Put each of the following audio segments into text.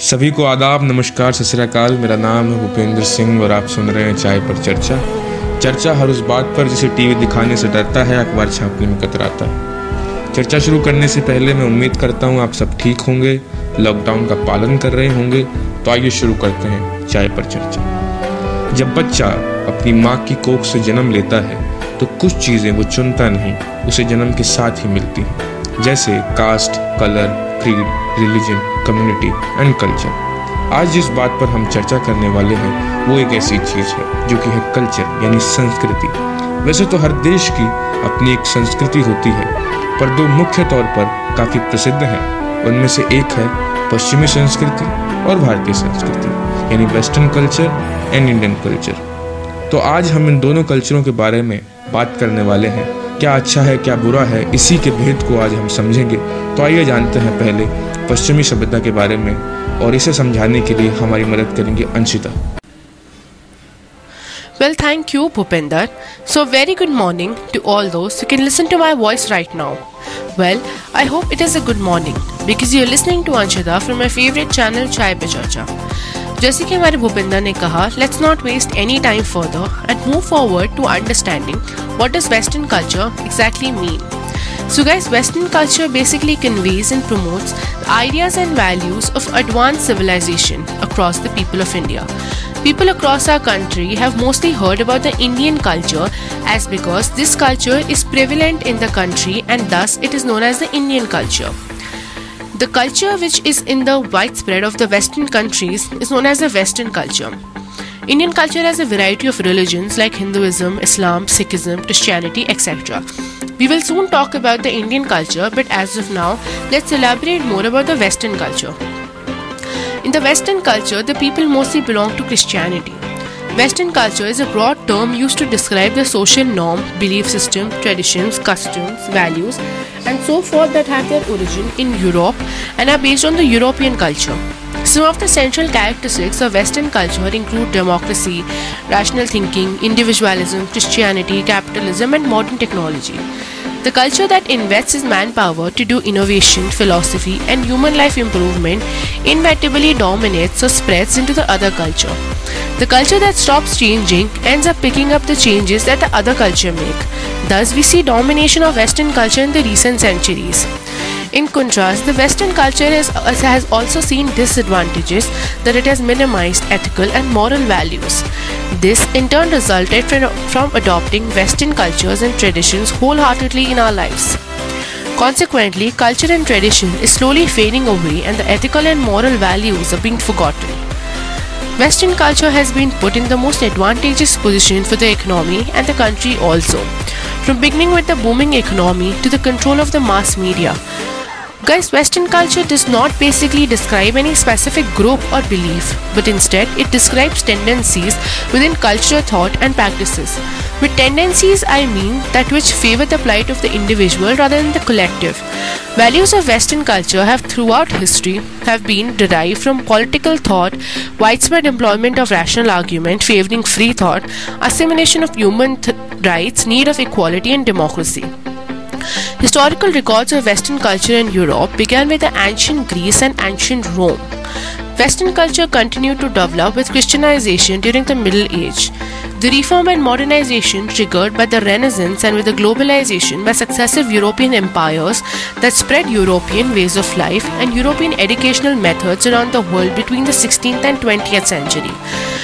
सभी को आदाब, नमस्कार, सत श्रीकाल मेरा नाम है भूपेंद्र सिंह और आप सुन रहे हैं चाय पर चर्चा। चर्चा हर उस बात पर जिसे टीवी दिखाने से डरता है, अखबार छापने में कतराता है। चर्चा शुरू करने से पहले मैं उम्मीद करता हूँ आप सब ठीक होंगे, लॉकडाउन का पालन कर रहे होंगे तो आइए शुरू करते हैं चाय पर चर्चा। जब बच्चा अपनी माँ की कोख से जन्म लेता है तो कुछ चीज़ें वो चुनता नहीं, उसे जन्म के साथ ही मिलती हैं। जैसे caste, colour creed religion community and culture आज जिस बात पर हम चर्चा करने वाले हैं, वो एक ऐसी चीज़ है, जो कि है कल्चर यानी संस्कृति। वैसे तो हर देश की अपनी एक संस्कृति होती है, पर दो मुख्य तौर पर काफ़ी प्रसिद्ध हैं। उनमें से एक है पश्चिमी संस्कृति और भारतीय संस्कृति, यानी western culture and Indian culture तो आज हम इन दोनों कल्चरों के बारे में बात करने वाले हैं। क्या अच्छा है क्या बुरा है इसी के भेद को आज हम समझेंगे तो आइए जानते हैं पहले पश्चिमी सभ्यता के बारे में और इसे समझाने के लिए हमारी मदद करेंगे Anshita Well, thank you, Bhupinder. So, very good morning to all those who can listen to my voice right now. Well, I hope it is a good morning because you're listening to Anshita from my favorite channel Chai Pe Charcha. जैसे कि हमारे भूपिंदर ने कहा let's not waste any time further and move forward to understanding what does western culture exactly mean So, guys, Western culture basically conveys and promotes the ideas and values of advanced civilization across the people of India. People across our country have mostly heard about the Indian culture as because this culture is prevalent in the country and thus it is known as the Indian culture. The culture which is in the widespread of the Western countries is known as the Western culture. Indian culture has a variety of religions like Hinduism, Islam, Sikhism, Christianity, etc. We will soon talk about the Indian culture, but as of now, let's elaborate more about the Western culture. In the Western culture, the people mostly belong to Christianity. Western culture is a broad term used to describe the social norm, belief system, traditions, customs, values, and so forth that have their origin in Europe and are based on the European culture. Some of the central characteristics of Western culture include democracy, rational thinking, individualism, Christianity, capitalism, and modern technology. The culture that invests its manpower to do innovation, philosophy, and human life improvement inevitably dominates or spreads into the other culture. The culture that stops changing ends up picking up the changes that the other culture make. Thus, we see domination of Western culture in the recent centuries. In contrast, the Western culture has, uh, has also seen disadvantages that it has minimized ethical and moral values. This in turn resulted from adopting Western cultures and traditions wholeheartedly in our lives. Consequently, culture and tradition is slowly fading away and the ethical and moral values are being forgotten. Western culture has been put in the most advantageous position for the economy and the country also. From beginning with the booming economy to the control of the mass media, Guys, Western culture does not basically describe any specific group or belief, but instead it describes tendencies within cultural thought and practices. With tendencies, I mean that which favor the plight of the individual rather than the collective. Values of Western culture have throughout history have been derived from political thought, widespread employment of rational argument favoring free thought, assimilation of human th- rights, need of equality and democracy. Historical records of Western culture in Europe began with the ancient Greece and ancient Rome. Western culture continued to develop with Christianization during the Middle Age. The reform and modernization triggered by the Renaissance and with the globalization by successive European empires that spread European ways of life and European educational methods around the world between the 16th and 20th century.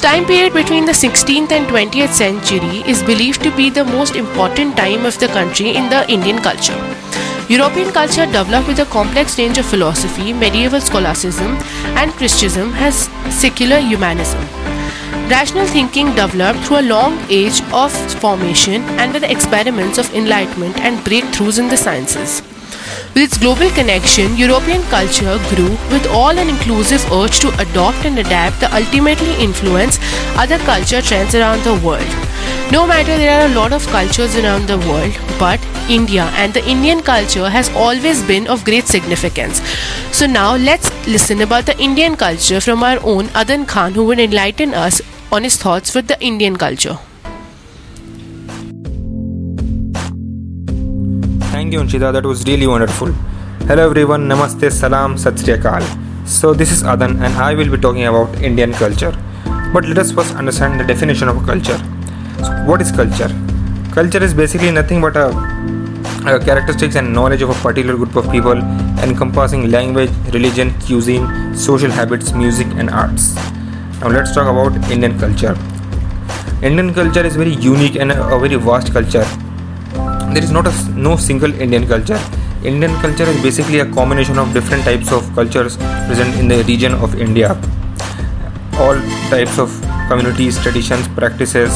Time period between the 16th and 20th century is believed to be the most important time of the country in the Indian culture. European culture developed with a complex range of philosophy, medieval scholasticism, and Christianism has secular humanism. Rational thinking developed through a long age of formation and with experiments of enlightenment and breakthroughs in the sciences. With its global connection, European culture grew with all an inclusive urge to adopt and adapt that ultimately influence other culture trends around the world. No matter there are a lot of cultures around the world, but India and the Indian culture has always been of great significance. So now let's listen about the Indian culture from our own Adan Khan who will enlighten us on his thoughts with the Indian culture. Thank you, Anshita. That was really wonderful. Hello, everyone. Namaste, salam, sat sri akal. So, this is Adan, and I will be talking about Indian culture. But let us first understand the definition of culture. So, what is culture? Culture is basically nothing but a, a characteristics and knowledge of a particular group of people encompassing language, religion, cuisine, social habits, music, and arts. Now, let's talk about Indian culture. Indian culture is very unique and a, a very vast culture. There is not a no single Indian culture Indian culture is basically a combination of different types of cultures present in the region of India. All types of communities, traditions, practices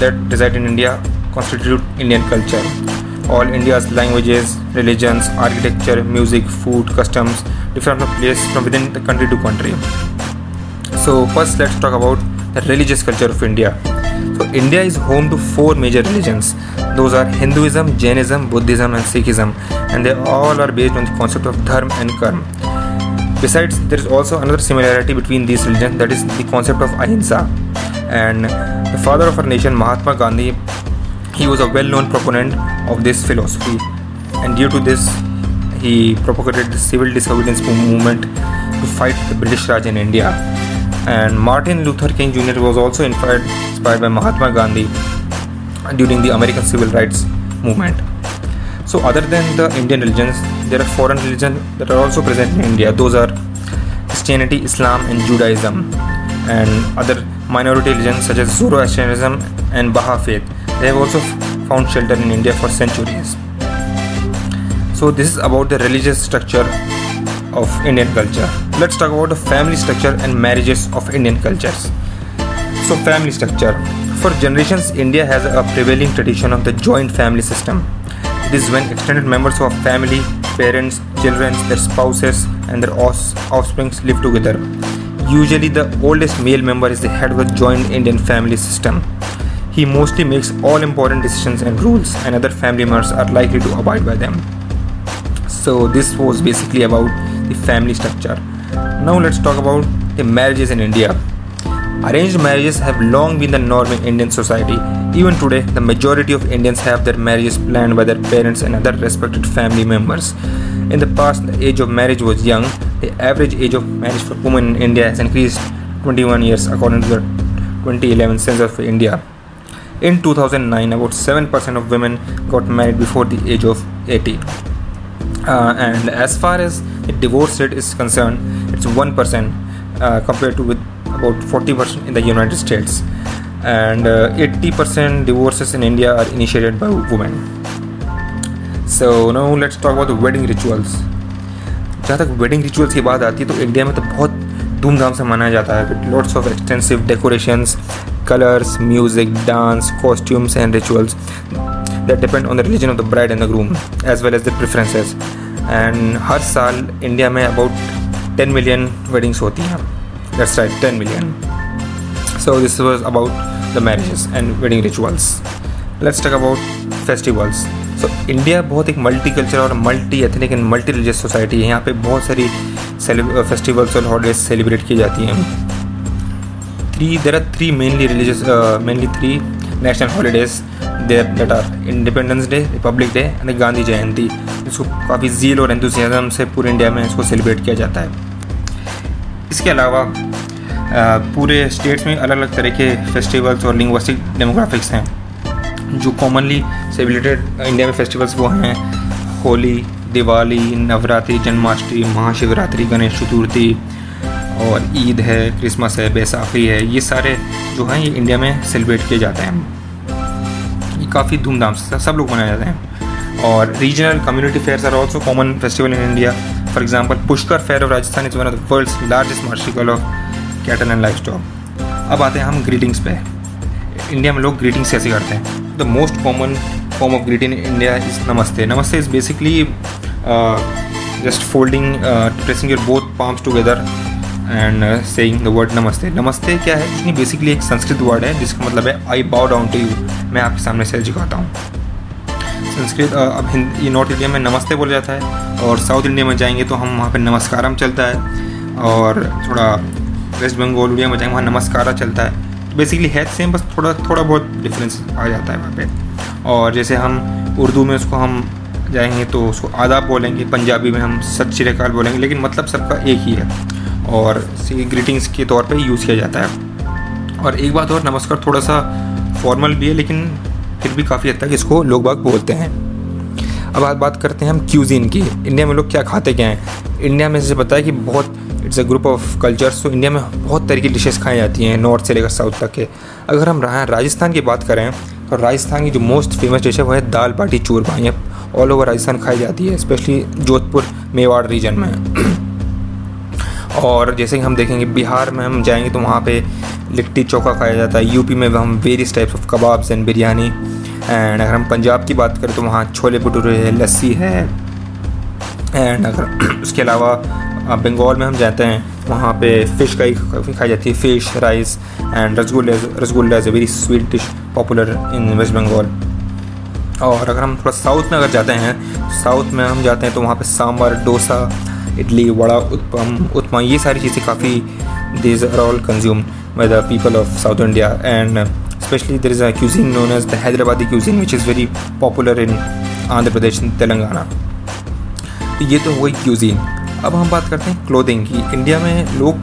that reside in India constitute Indian culture. All India's languages, religions, architecture, music, food, customs differ from place from within the country to country. So first let's talk about the religious culture of India. So India is home to four major religions. Those are Hinduism, Jainism, Buddhism, and Sikhism, and they all are based on the concept of dharma and karma. Besides, there is also another similarity between these religions that is the concept of ahimsa. And the father of our nation, Mahatma Gandhi, he was a well-known proponent of this philosophy, and due to this, he propagated the civil disobedience movement to fight the British Raj in India. And Martin Luther King Jr. was also inspired, inspired by Mahatma Gandhi during the American Civil Rights Movement. So, other than the Indian religions, there are foreign religions that are also present in India. Those are Christianity, Islam, and Judaism, and other minority religions such as Zoroastrianism and Baha faith. They have also found shelter in India for centuries. So, this is about the religious structure of Indian culture. Let's talk about the family structure and marriages of Indian cultures. So, family structure. For generations, India has a prevailing tradition of the joint family system. It is when extended members of family, parents, children, their spouses, and their offspring live together. Usually, the oldest male member is the head of the joint Indian family system. He mostly makes all important decisions and rules, and other family members are likely to abide by them. So, this was basically about the family structure. Now, let's talk about the marriages in India. Arranged marriages have long been the norm in Indian society. Even today, the majority of Indians have their marriages planned by their parents and other respected family members. In the past, the age of marriage was young. The average age of marriage for women in India has increased 21 years according to the 2011 census of India. In 2009, about 7% of women got married before the age of 80. Uh, and as far as divorce rate is concerned, it's 1% uh, compared to with about 40% in the United States, and uh, 80% divorces in India are initiated by women. So now let's talk about the wedding rituals. जहाँ तक wedding rituals की बात आती है तो India में तो बहुत धूमधाम से मनाया जाता है with lots of extensive decorations colours music dance costumes and rituals that depend on the religion of the bride and the groom as well as their preferences and हर साल इंडिया में अबाउट टेन मिलियन वेडिंग्स होती हैं। That's right 10 million so this was about the marriages and wedding rituals let's talk about festivals so India बहुत एक multi culture और multi ethnic and multi religious society है। यहाँ पे बहुत सारी फेस्टिवल्स और हॉलीडेज सेलिब्रेट की जाती हैं। Three there are three mainly religious mainly three national holidays that are Independence Day Republic Day and Gandhi Jayanti इसको काफ़ी जील और एंथुजियाज़म से पूरे इंडिया में इसको सेलिब्रेट किया जाता है। इसके अलावा पूरे स्टेट्स में अलग अलग तरह के फेस्टिवल्स और लिंग्विस्टिक डेमोग्राफिक्स हैं, जो कॉमनली सेलिब्रेटेड इंडिया में फेस्टिवल्स वो हैं। होली, दिवाली, नवरात्रि, जन्माष्टमी, महाशिवरात्रि, गणेश चतुर्थी, और ईद है, क्रिसमस है, बैसाखी है, ये सारे जो हैं, ये इंडिया में सेलिब्रेट किए जाते हैं। काफ़ी धूमधाम से सब लोग मनाए जाते हैं। और regional community fairs are also common festival in India for example Pushkar fair of Rajasthan is one of the world's largest market of cattle and livestock अब आते हैं हम ग्रीटिंग्स पे। इंडिया में लोग ग्रीटिंग्स कैसे करते हैं? The most common form of greeting in India is namaste. Namaste is basically just folding pressing your both palms together and saying the word namaste namaste क्या है? इसमें बेसिकली एक संस्कृत वर्ड है, जिसका मतलब है आई बाउ डाउन टू यू मैं आपके सामने से झुकाता हूँ। संस्कृत अब हिंदी नॉर्थ इंडिया में नमस्ते बोला जाता है, और साउथ इंडिया में जाएँगे तो हम वहाँ पर नमस्कारम चलता है, और थोड़ा वेस्ट बंगाल, उड़िया में जाएँगे, वहाँ नमस्कारा चलता है। बेसिकली है सेम बस थोड़ा थोड़ा बहुत डिफरेंस आ जाता है वहाँ पे। और जैसे हम उर्दू में उसको हम जाएँगे तो उसको आदाब बोलेंगे, पंजाबी में हम सत श्रीकाल बोलेंगे, लेकिन मतलब सबका एक ही है। और ग्रीटिंग्स के तौर पे यूज़ किया जाता है। और एक बात और, नमस्कार थोड़ा सा फॉर्मल भी है, लेकिन फिर भी काफ़ी हद तक इसको लोग बाग बोलते हैं। अब आज बात करते हैं हम क्यूजीन की। इंडिया में लोग क्या खाते, क्या हैं? इंडिया में जैसे पता है कि बहुत it's a group of cultures तो इंडिया में बहुत तरह की डिशेस खाई जाती हैं नॉर्थ से लेकर साउथ तक के। अगर हम राजस्थान की बात करें तो राजस्थान की जो मोस्ट फ़ेमस डिश है, वो है दाल बाटी चूरमा। ये ऑल ओवर राजस्थान खाई जाती है स्पेशली जोधपुर, मेवाड़ रीजन में। और जैसे कि हम देखेंगे बिहार में हम जाएँगे तो वहाँ पे लिट्टी चोखा खाया जाता है। यूपी में हम various types of kebabs and biryani and अगर हम पंजाब की बात करें तो वहाँ छोले भटूरे है, लस्सी है एंड अगर उसके अलावा बंगाल में हम जाते हैं, वहाँ पे फ़िश का काफ़ी खाई जाती है। Fish rice and rasgulla rasgulla is a very sweet dish popular in West Bengal और अगर हम थोड़ा साउथ में अगर जाते हैं साउथ में हम जाते हैं तो वहाँ पे सांभर, डोसा इडली, वड़ा, उत्पम उत्पम ये सारी चीज़ें काफ़ी these are all consume by the people of South India and specially there is a cuisine known as the Hyderabadi cuisine which is very popular in Andhra Pradesh Telangana तो ये तो हो गई क्यूजिन अब हम बात करते हैं क्लोथिंग की. इंडिया में लोग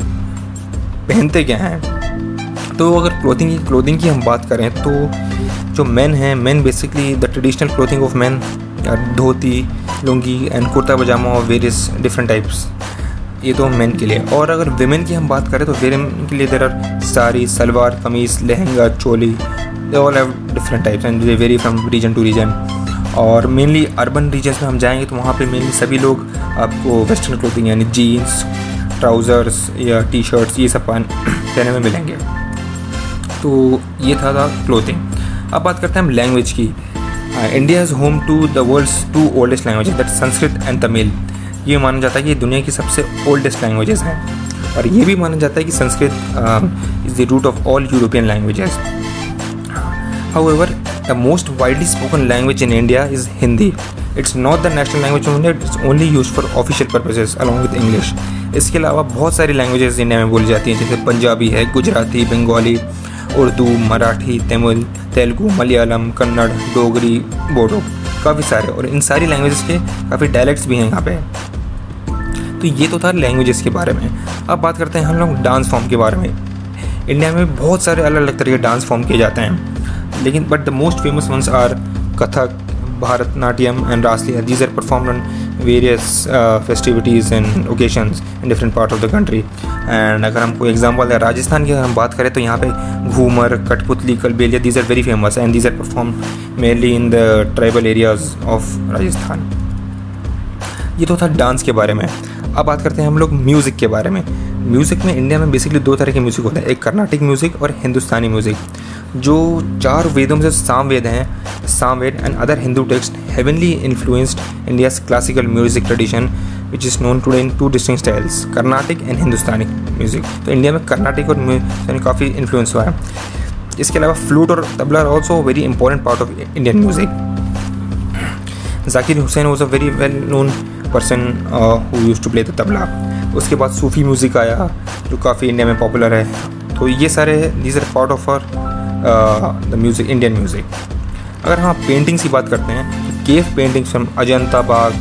पहनते क्या हैं? तो अगर क्लोथिंग की क्लोथिंग की हम बात करें तो जो मेन हैं men basically the traditional clothing of man dhoti, lungi and kurta pajama और वेरियस डिफरेंट टाइप्स ये तो मेन के लिए। और अगर वेमेन की हम बात करें तो वेमेन के लिए there are sari, salwar, kameez, lehenga, choli they all have different types and they vary from region to region और मेनली अर्बन रीजन में हम जाएँगे तो वहाँ पे मेनली सभी लोग आपको वेस्टर्न क्लोथिंग यानी जीन्स ट्राउज़र्स या टी शर्ट्स ये सब पहने में मिलेंगे। तो ये था था क्लोथिंग अब बात करते हैं हम लैंग्वेज की। India is home to the world's two oldest language that Sanskrit and Tamil ये माना जाता है कि दुनिया की सबसे ओल्डेस्ट लैंग्वेजेस हैं। और ये भी माना जाता है कि Sanskrit is the root of all European languages however the most widely spoken language in India is Hindi it's not the national language of India it's only use for official purposes along with English इसके अलावा बहुत सारी languages India में बोली जाती हैं, जैसे पंजाबी है गुजराती बंगाली उर्दू, मराठी, तमिल, तेलुगु, मलयालम, कन्नड़, डोगरी, बोडो काफ़ी सारे और इन सारी लैंग्वेजेस के काफ़ी डायलैक्ट्स भी हैं यहाँ पे। तो ये तो था लैंग्वेजेस के बारे में। अब बात करते हैं हम लोग डांस फॉर्म के बारे में। इंडिया में बहुत सारे अलग अलग तरह के डांस फॉर्म किए जाते हैं। लेकिन but the most famous ones are Kathak Bharatnatyam and Rasliya. These are performed uh, festivities and occasions in different parts of the country. And अगर हम कोई एग्ज़ाम्पल है राजस्थान की अगर हम बात करें तो यहाँ पे Ghoomar Kathputli Kalbelia these are very famous and these are perform mainly in the tribal areas of Rajasthan. ये तो था डांस के बारे में। अब बात करते हैं हम लोग म्यूज़िक के बारे में। म्यूज़िक में इंडिया में बेसिकली दो तरह के म्यूज़िक होते हैं। एक कर्नाटिक म्यूज़िक और हिंदुस्तानी म्यूज़िक जो चार वेदों से साम वेद हैं, Sama Veda and other Hindu text heavily influenced India's classical music tradition which is known today in two distinct styles Carnatic and Hindustani music तो इंडिया में कर्नाटिक और म्यूज़िक काफ़ी इन्फ्लुएंस हुआ है। इसके अलावा फ्लूट और tabla are also very important part of Indian music Zakir Hussain was a very well known person who use to play the tabla उसके बाद सूफी म्यूज़िक आया, जो काफ़ी इंडिया में पॉपुलर है। तो ये सारे these are part of are the music Indian music अगर हम पेंटिंग्स की बात करते हैं तो cave paintings from Ajanta Bagh,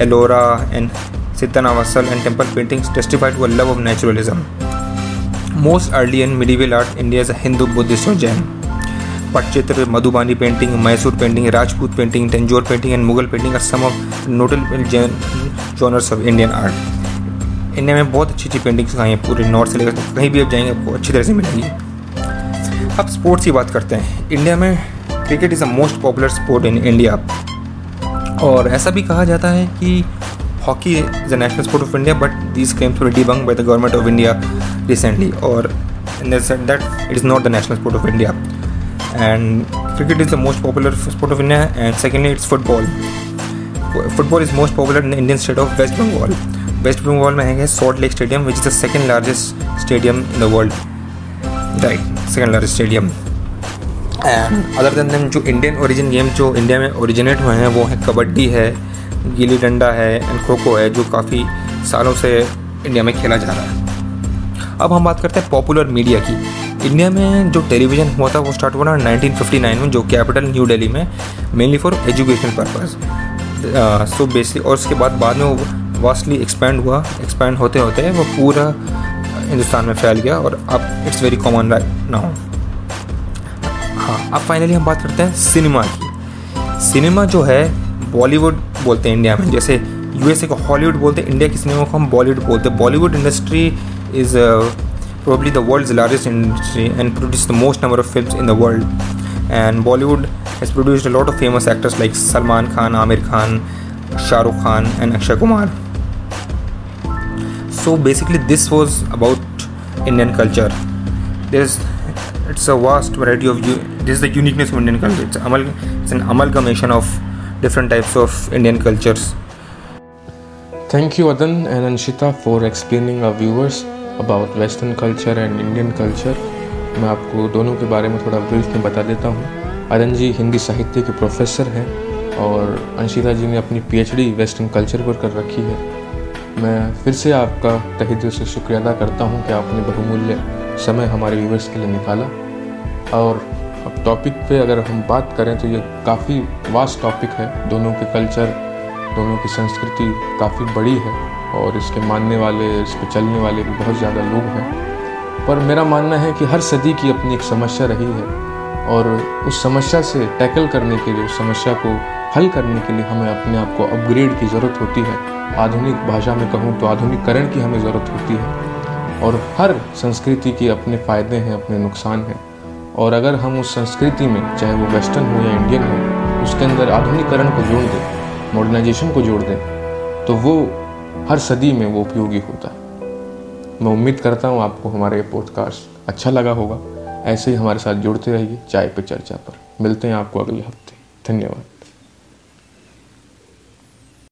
Ellora and Sittanavasal and temple paintings testified to love of naturalism most early and medieval art India Hindu Buddhist और Jain Pattachitra Madhubani painting Mysore painting Rajput painting Tanjore painting and Mughal painting are some of notable genres of Indian art India में बहुत अच्छी अच्छी paintings आई हैं, पूरे north से लेकर कहीं भी आप जाएँगे, आपको अच्छी तरह से मिलेंगी। अब स्पोर्ट्स की बात करते हैं। इंडिया में cricket is a most popular sport in India और ऐसा भी कहा जाता है कि hockey is a national sport of India but these claims were debunk by the government of India recently और that it is not the national sport of India and cricket is the most popular sport of India and secondly it's football football is most popular in Indian state of West Bengal West Bengal में है Salt Lake stadium which is the second largest stadium in the world right second largest stadium and other than than जो Indian origin game जो India में originate हुए हैं, वो है कबड्डी है, गिल्ली डंडा है एंड खो खो है, जो काफ़ी सालों से इंडिया में खेला जा रहा है। अब हम बात करते हैं पॉपुलर मीडिया की। इंडिया में जो टेलीविज़न हुआ था, वो स्टार्ट हुआ था 1959 में, जो कैपिटल न्यू दिल्ली में mainly for education purpose so basic और उसके बाद बाद में वो वास्टली एक्सपैंड हुआ एक्सपैंड होते होते वो पूरा हिंदुस्तान में फैल गया और अब इट्स वेरी कॉमन ना हो हाँ अब फाइनली हम बात करते हैं सिनेमा की। सिनेमा जो है बॉलीवुड बोलते हैं इंडिया में। जैसे यू एस ए को हॉलीवुड बोलते हैं इंडिया की सिनेमा को हम बॉलीवुड बोलते हैं। Bollywood industry is probably the world largest industry and produce the most number of film in the world and Bollywood has produced lot of famous actors like Salman Khan Aamir Khan Shahrukh Khan and Akshay Kumar So basically, this was about Indian culture. There's it's a vast variety of this is the uniqueness of Indian culture. It's, amal, it's an amalgamation of different types of Indian cultures. Thank you, Adan and Anshita, for explaining our viewers about western culture and Indian culture मैं आपको दोनों के बारे में थोड़ा brief में बता देता हूँ अरन जी हिंदी साहित्य के प्रोफेसर हैं और अंशिता जी ने अपनी पीएचडी वेस्टर्न कल्चर पर कर रखी है मैं फिर से आपका तहे दिल से शुक्रिया अदा करता हूँ कि आपने बहुमूल्य समय हमारे व्यूवर्स के लिए निकाला। और अब टॉपिक पे अगर हम बात करें तो ये काफ़ी वास्ट टॉपिक है। दोनों के कल्चर दोनों की संस्कृति काफ़ी बड़ी है और इसके मानने वाले इस पर चलने वाले भी बहुत ज़्यादा लोग हैं। पर मेरा मानना है कि हर सदी की अपनी एक समस्या रही है और उस समस्या से टैकल करने के लिए, उस समस्या को हल करने के लिए हमें अपने आप को अपग्रेड की ज़रूरत होती है। आधुनिक भाषा में कहूँ तो आधुनिकरण की हमें ज़रूरत होती है। और हर संस्कृति के अपने फ़ायदे हैं, अपने नुकसान हैं। और अगर हम उस संस्कृति में, चाहे वो वेस्टर्न हो या इंडियन हो, उसके अंदर आधुनिकरण को जोड़ दें मॉडर्नाइजेशन को जोड़ दें तो वो हर सदी में वो उपयोगी होता है। मैं उम्मीद करता हूँ आपको हमारा ये पॉडकास्ट अच्छा लगा होगा। ऐसे ही हमारे साथ जुड़ते रहिए, चाय पे चर्चा पर। मिलते हैं आपको अगले हफ़्ते। धन्यवाद।